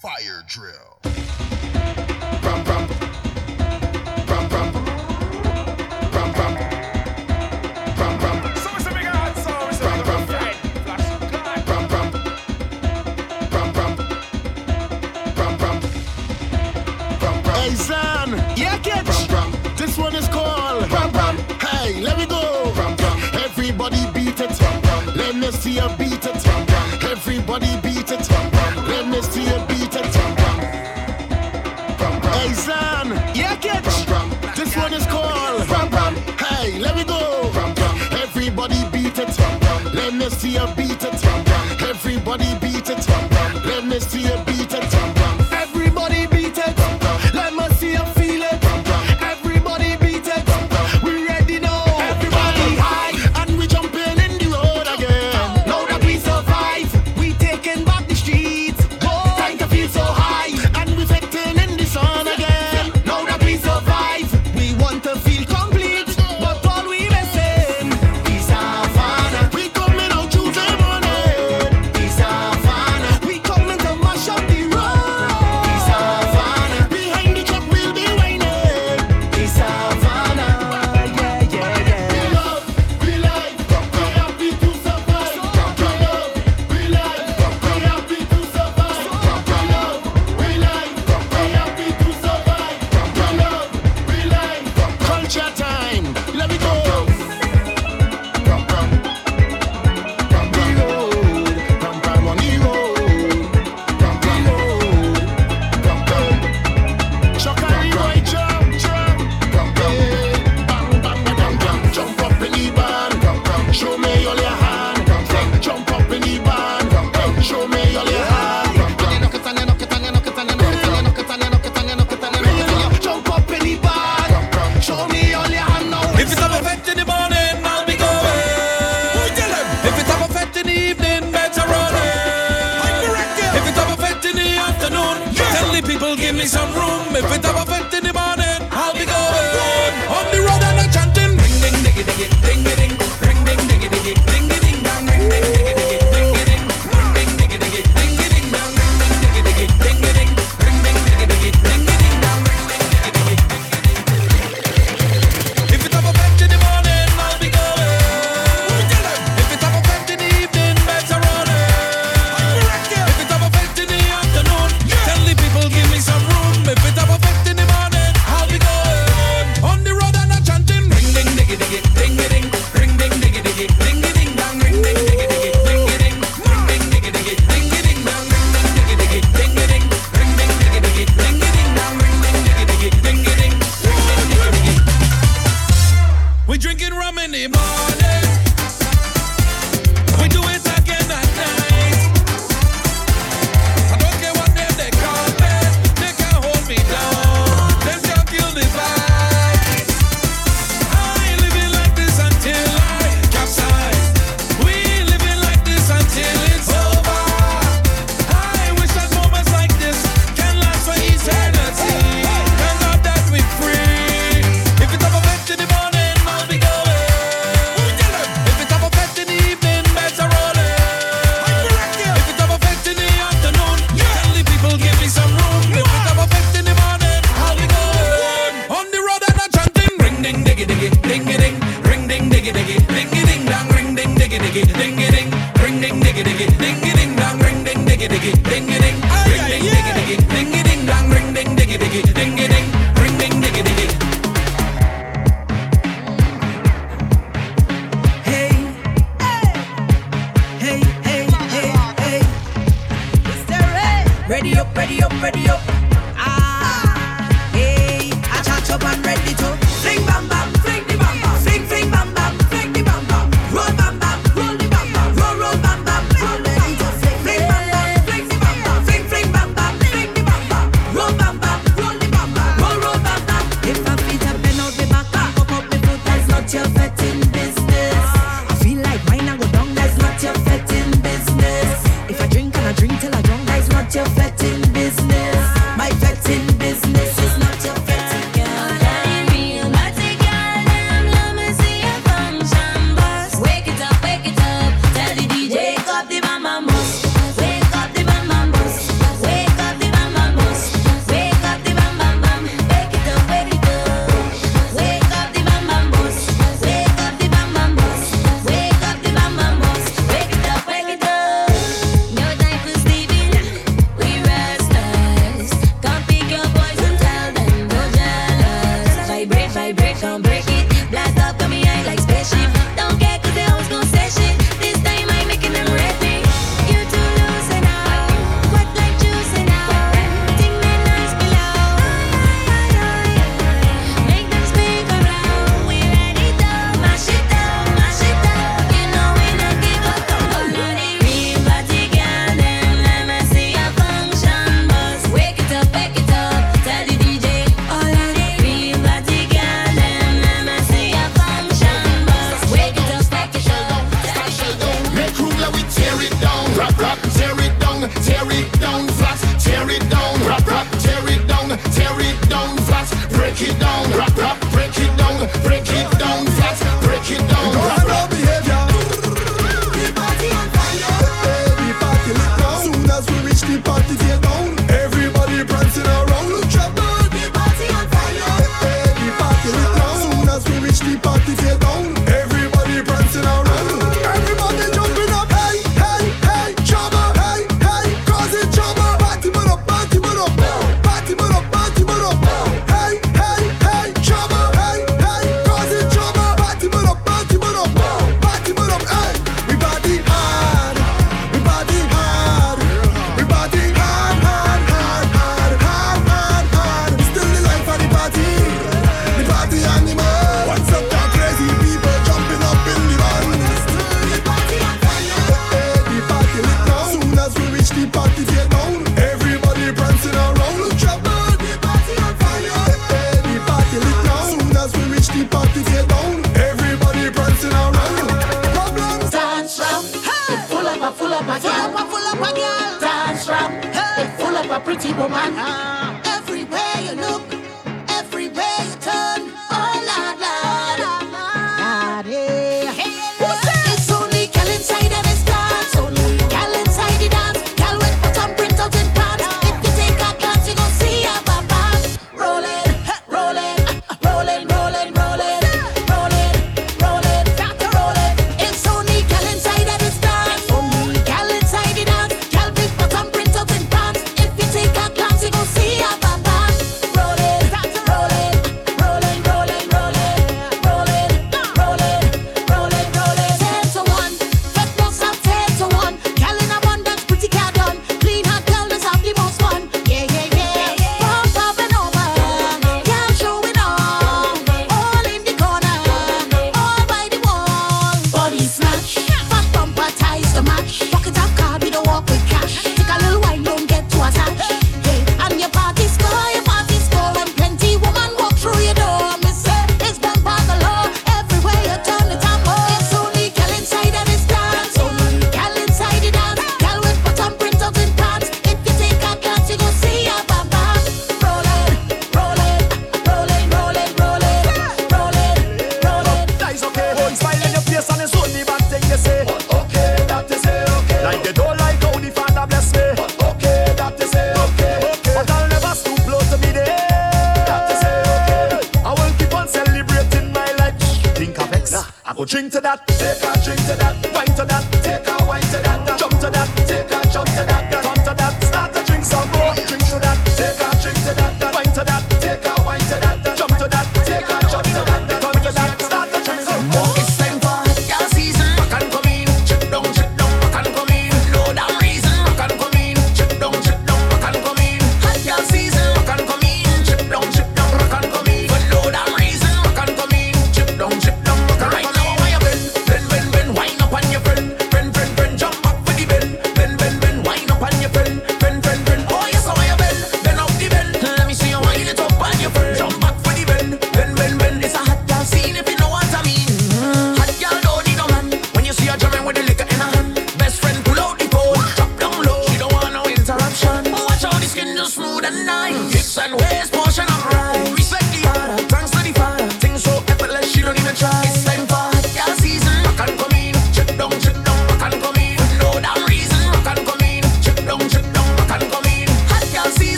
Fire Drill. Brum, brum. So a hot song. Yeah, This one is called. Hey, let me go. Everybody beat it. Let me see a beat. see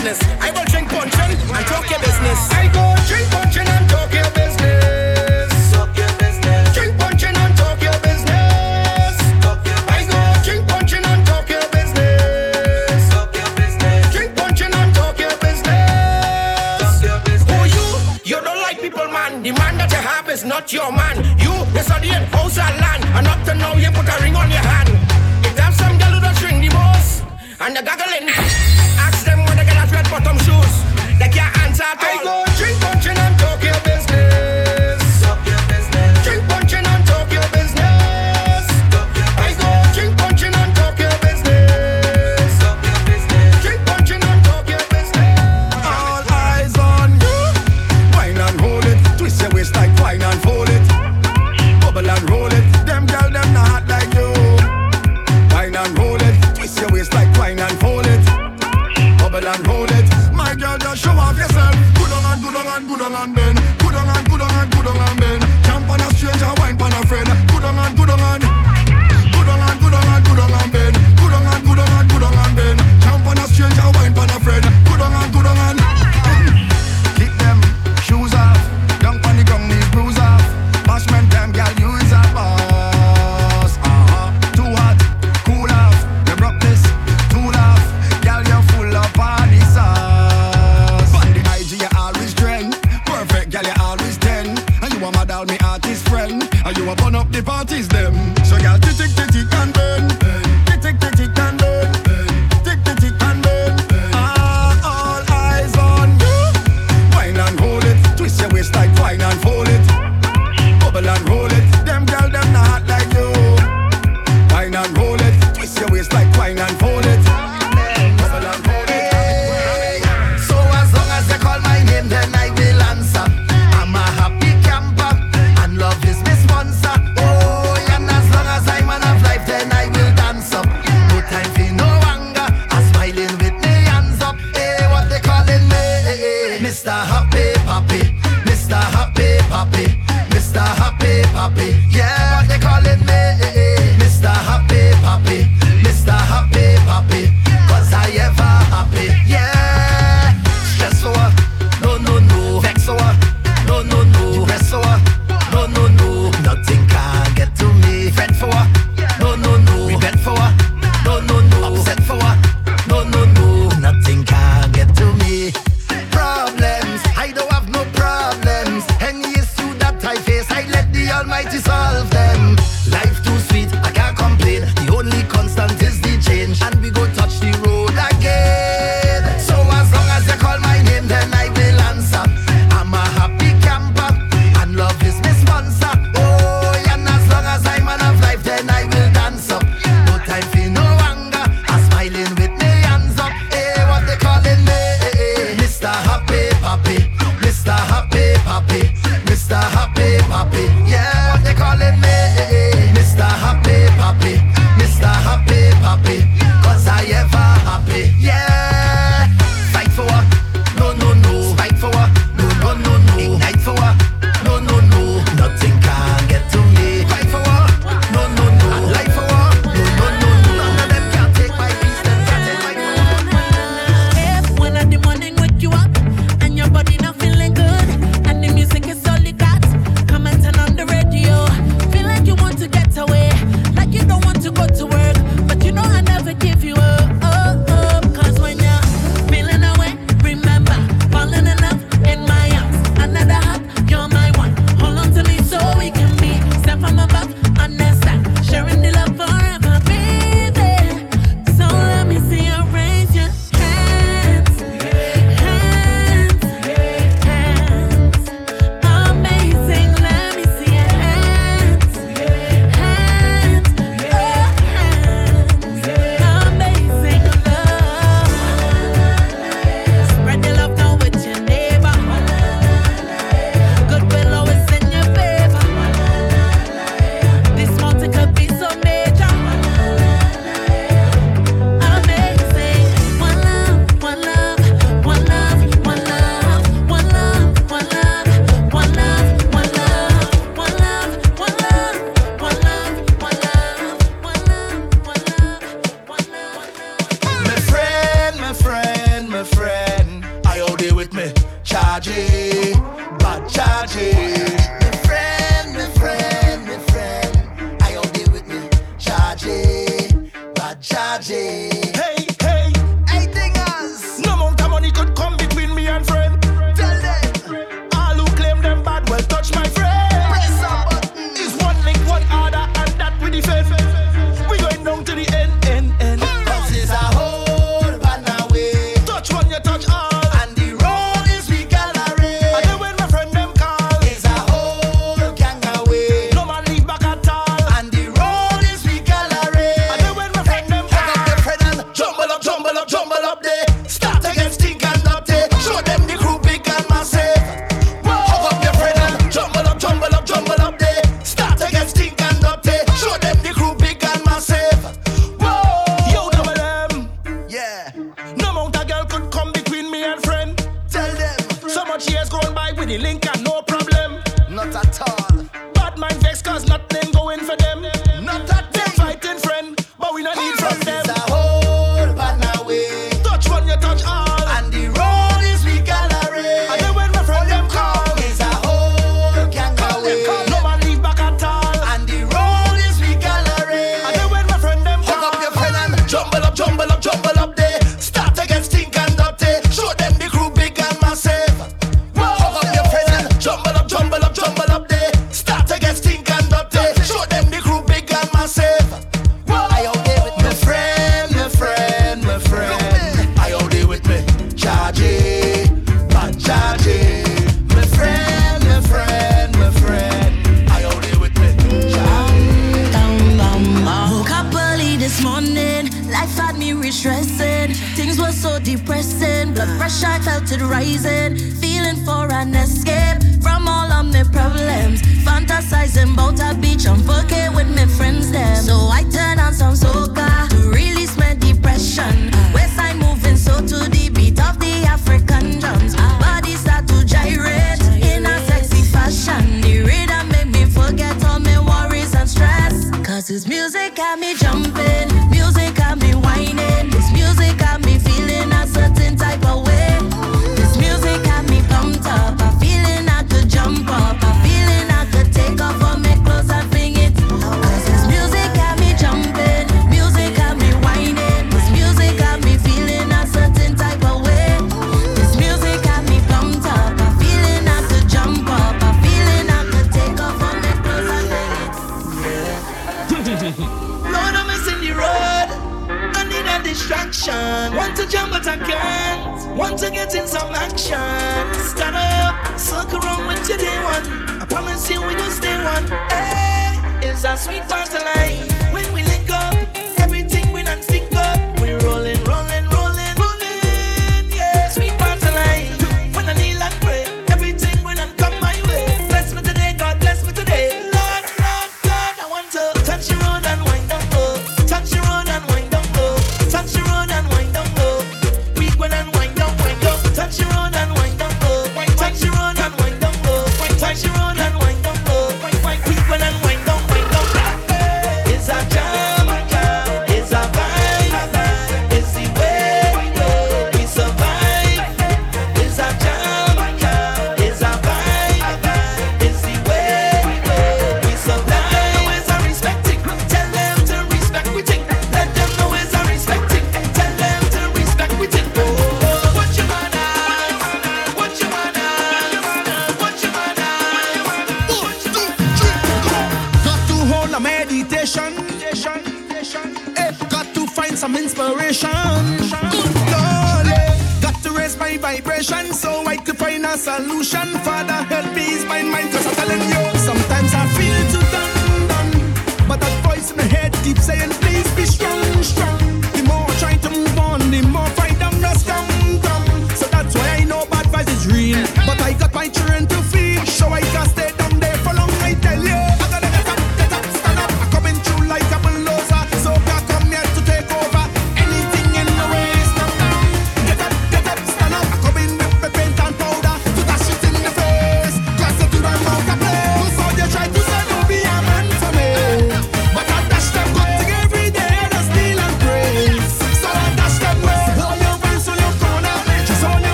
friend. And you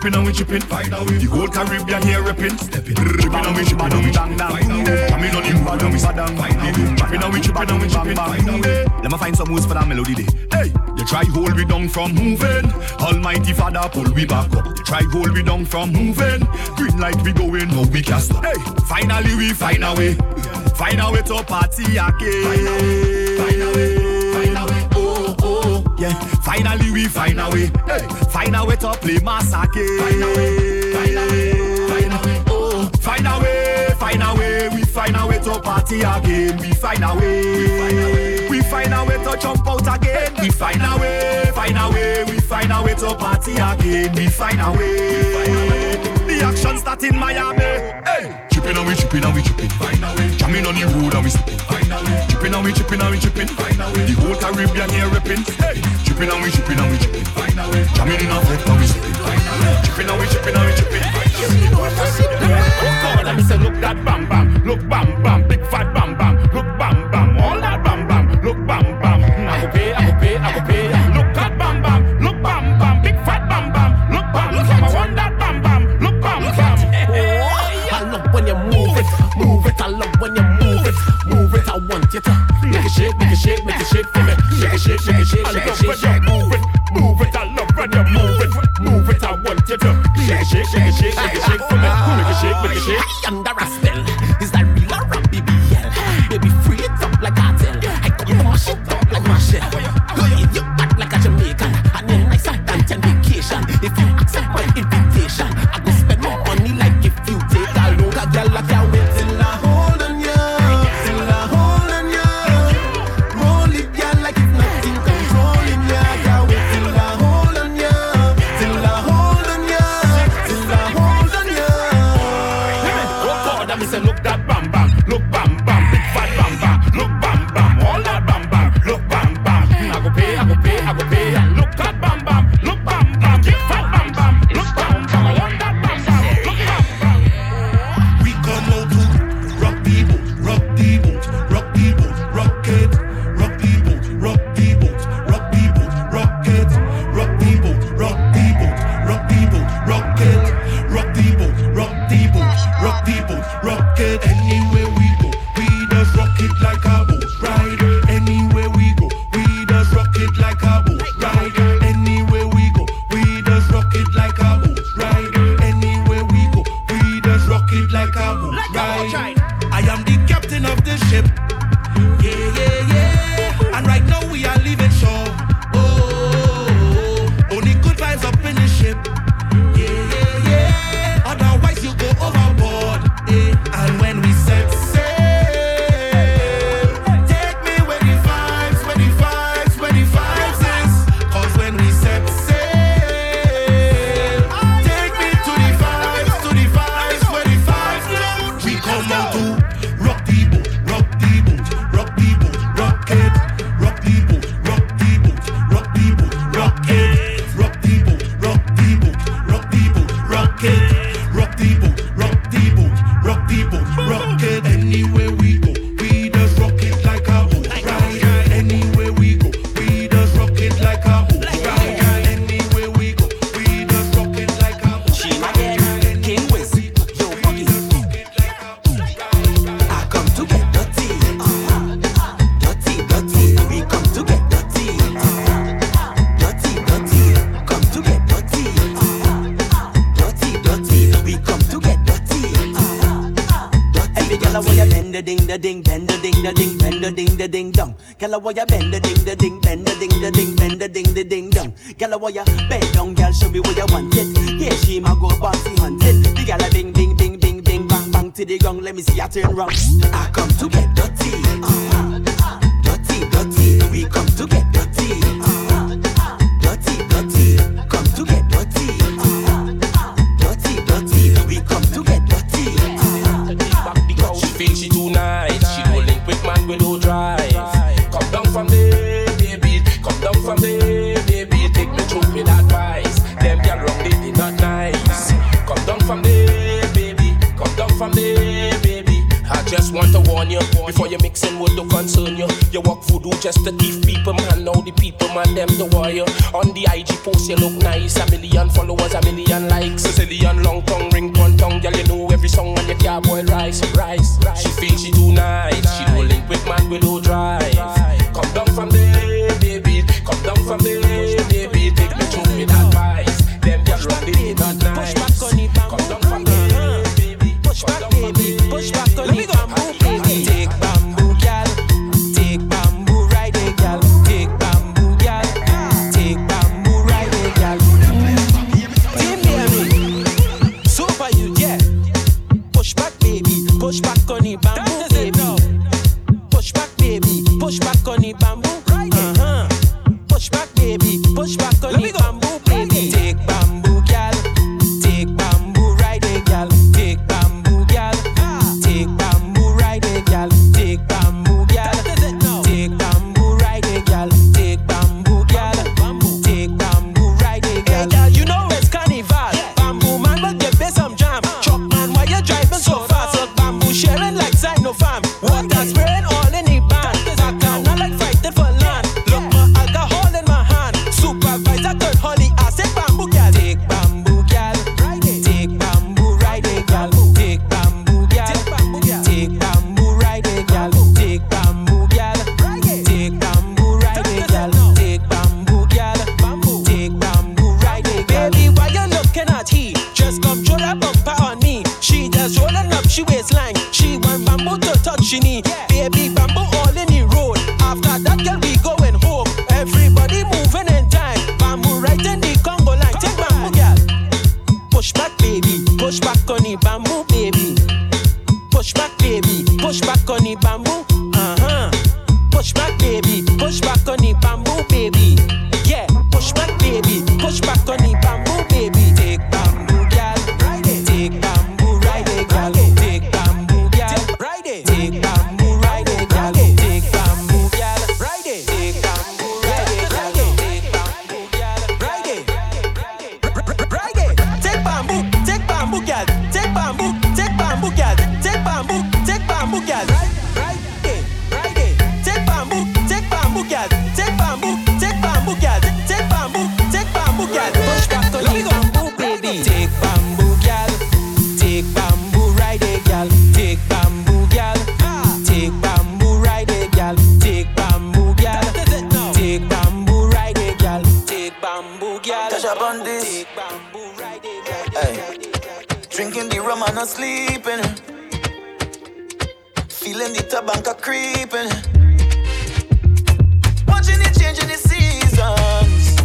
Flipping and we chipping. Find out the whole Caribbean here repping. Stepping, tripping and we chipping and we dang dang. I'm in on him bad and we sadam. Chipping and we chipping and we chipping. Let me find some words for that melody day. Hey, you try hold we down from moving. Almighty Father pull we back up. You try hold we down from moving. Green light we going, no we can't stop. Hey, finally we find a way. Find a way to party again. Yeah, finally we find a way. Find a way to play mas again. Find a way, find a way, find a way. Oh, find a way, find a way. We find a way to party again. We find a way, we find a way. To jump out again. We find a way, find a way. We find a way to party again. We find a way. The action start in Miami. Hey, chipping and we chipping and we chipping. Find a way. Jamming on the road and we sipping. Find a way. Chipping and we chipping and we chipping. Find a way. The whole Caribbean here ripping. Hey chipping and we chipping and we chipping. Jamming in a fret and we sipping. Chipping and we chipping and we chipping. Look, come and me say, look that bam bam, look bam bam, big fat bam bam. it, I love when you move it, move it. I love when you move it, move it. I want you to shake, shake, shake, shake, shake, shake for me. Make it shake, make it shake. Under a I come to get dirty. Uh-huh. Dirty, dirty. We come to get dirty. Uh-huh. Dirty, dirty. Come to get dirty. Uh-huh. Dirty, dirty. We come to get dirty. Back the couch, she. She don't link with man, we do drive. Just want to warn you before you mixing with the concern you. You walk voodoo just to thief people, man. Now the people, man, them the wire. On the IG post, you look nice. A million followers, a million likes. Sicilian long tongue, ring one tongue. Girl, you know every song on your cowboy rice, rice. rice. She feel she too nice. She don't link with man with no drive. Come down from there, baby. Come down from there, baby. Take me through with advice. Them girl, run the nice. Come down from there, baby. Push back, baby touch back on Let me go. Drinking the rum and not sleeping. Feeling the tobacco creeping. Watching it changing the seasons.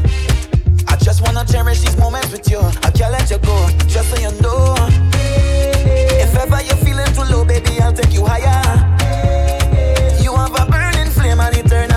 I just wanna cherish these moments with you. I can't let you go, just so you know. If ever you're feeling too low, baby, I'll take you higher. You have a burning flame and eternal.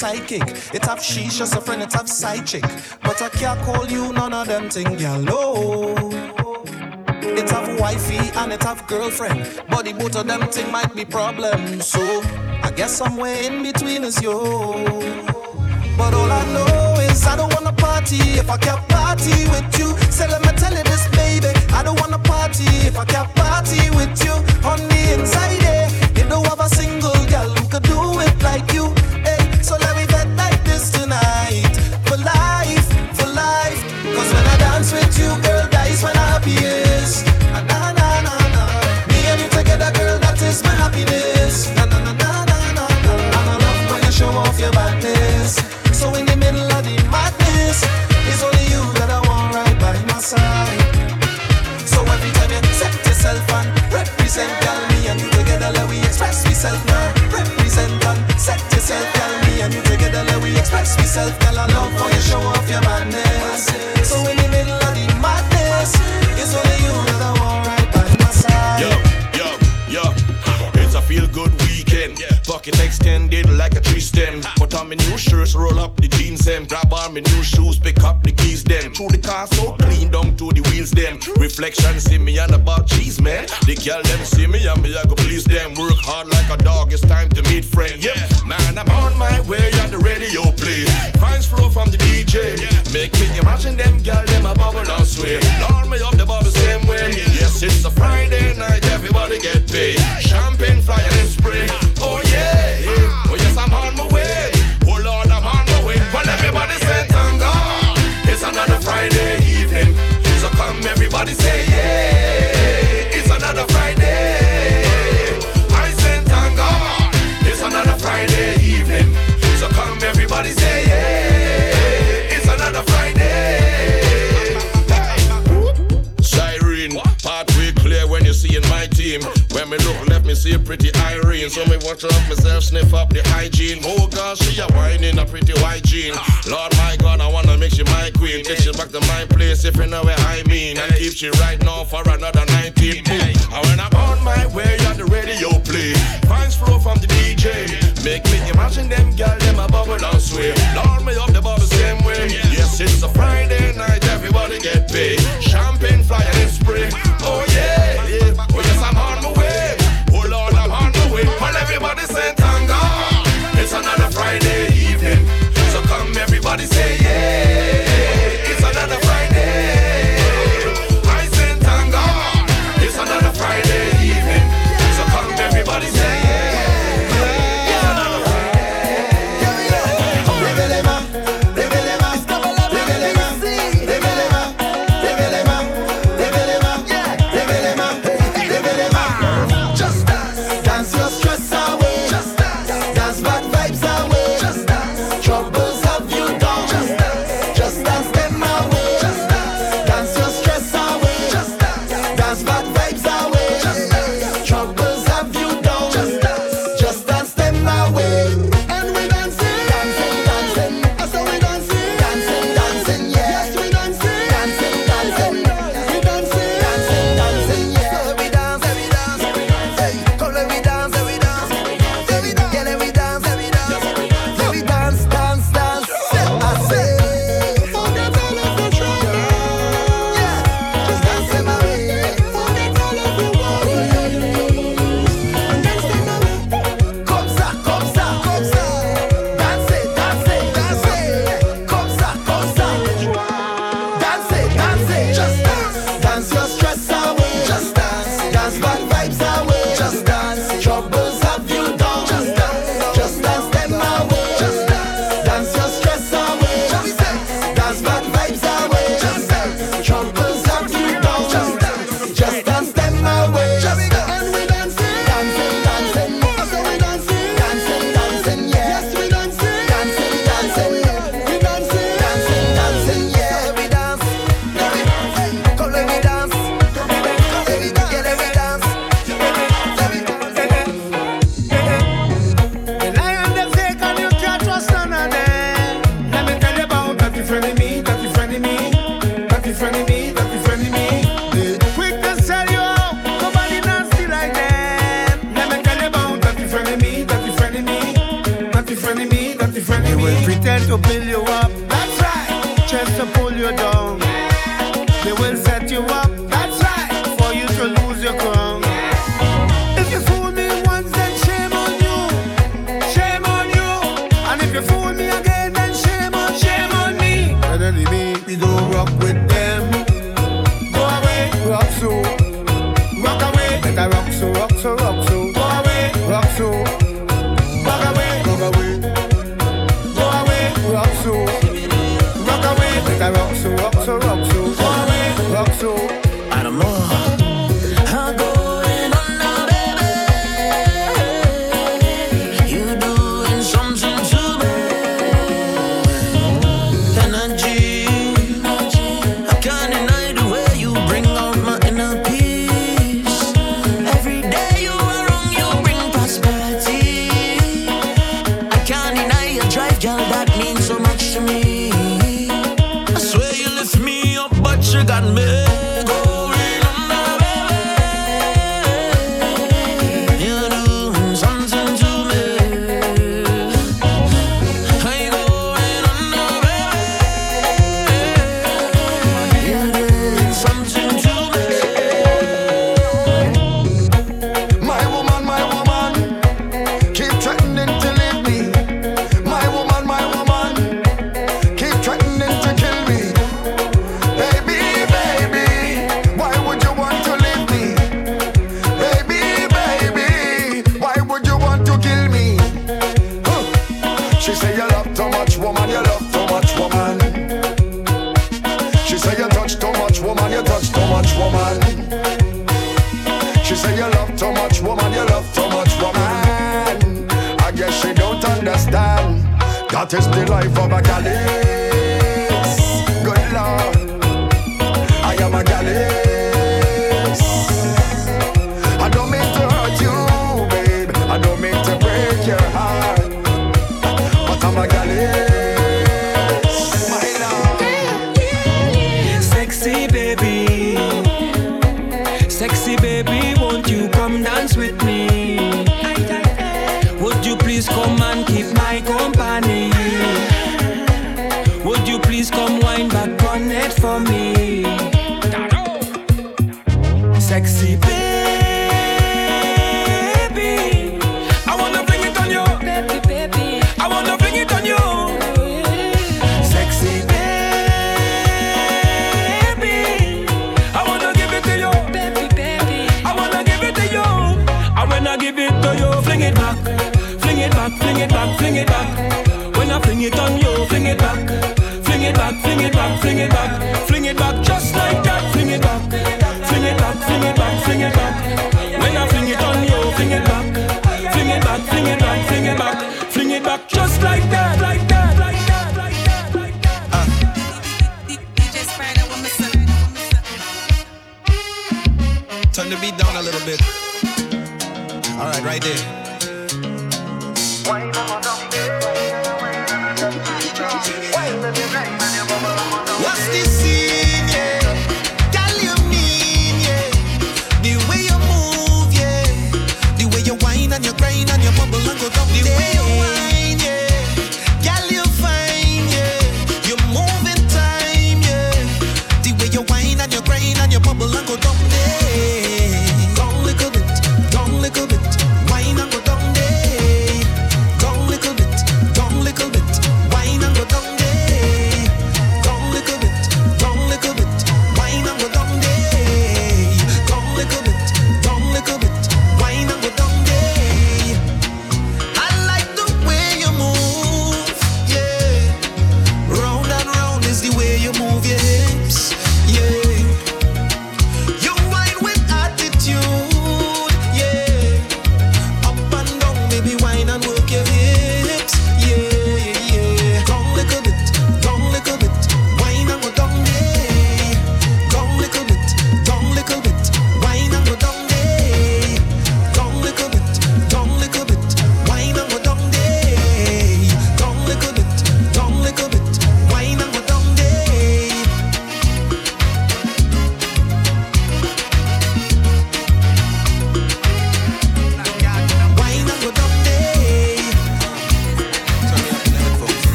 Die, it have psychic. just a friend, it have side chick. But I can't call you none of them thing, girl, no. It have wifey and it have girlfriend. But the both of them thing might be problem. So I guess somewhere in between is you. But all I know is I don't wanna party if I can't party with you. So let me tell you this, baby. I don't wanna party if I can't party with you. On the inside, eh, you don't have a single girl who could do it like you. Myself. I love how you show off your madness. So in the middle of the madness, it's only you that I want right by my side. Yo, yo, yo. It's a feel good weekend. Pocket extended like a tree stem. Put on my new shirts, roll up the jeans them. Grab on my new shoes, pick up the keys them. Through the car so clean down to the wheels them. Reflection see me and about cheese man. The girl them see me and me I go please them. Work hard like a dog, it's time to meet friend. Yep, man I'm on my way on the. Fines flow from the DJ. Make me imagine them girl them a bubble and sway. Lord me So me watch up myself, sniff up the hygiene. Oh gosh, she a whining in a pretty white jean. Lord my God, I wanna make she my queen. Take she back to my place if you know where I mean. And keep she right now for another 19. Boom. And when I'm on my way, on the radio play. Fines flow from the DJ. Make me imagine them girl, them a bubble and sway. Lord me up the bubble same way. Yes, it's a Friday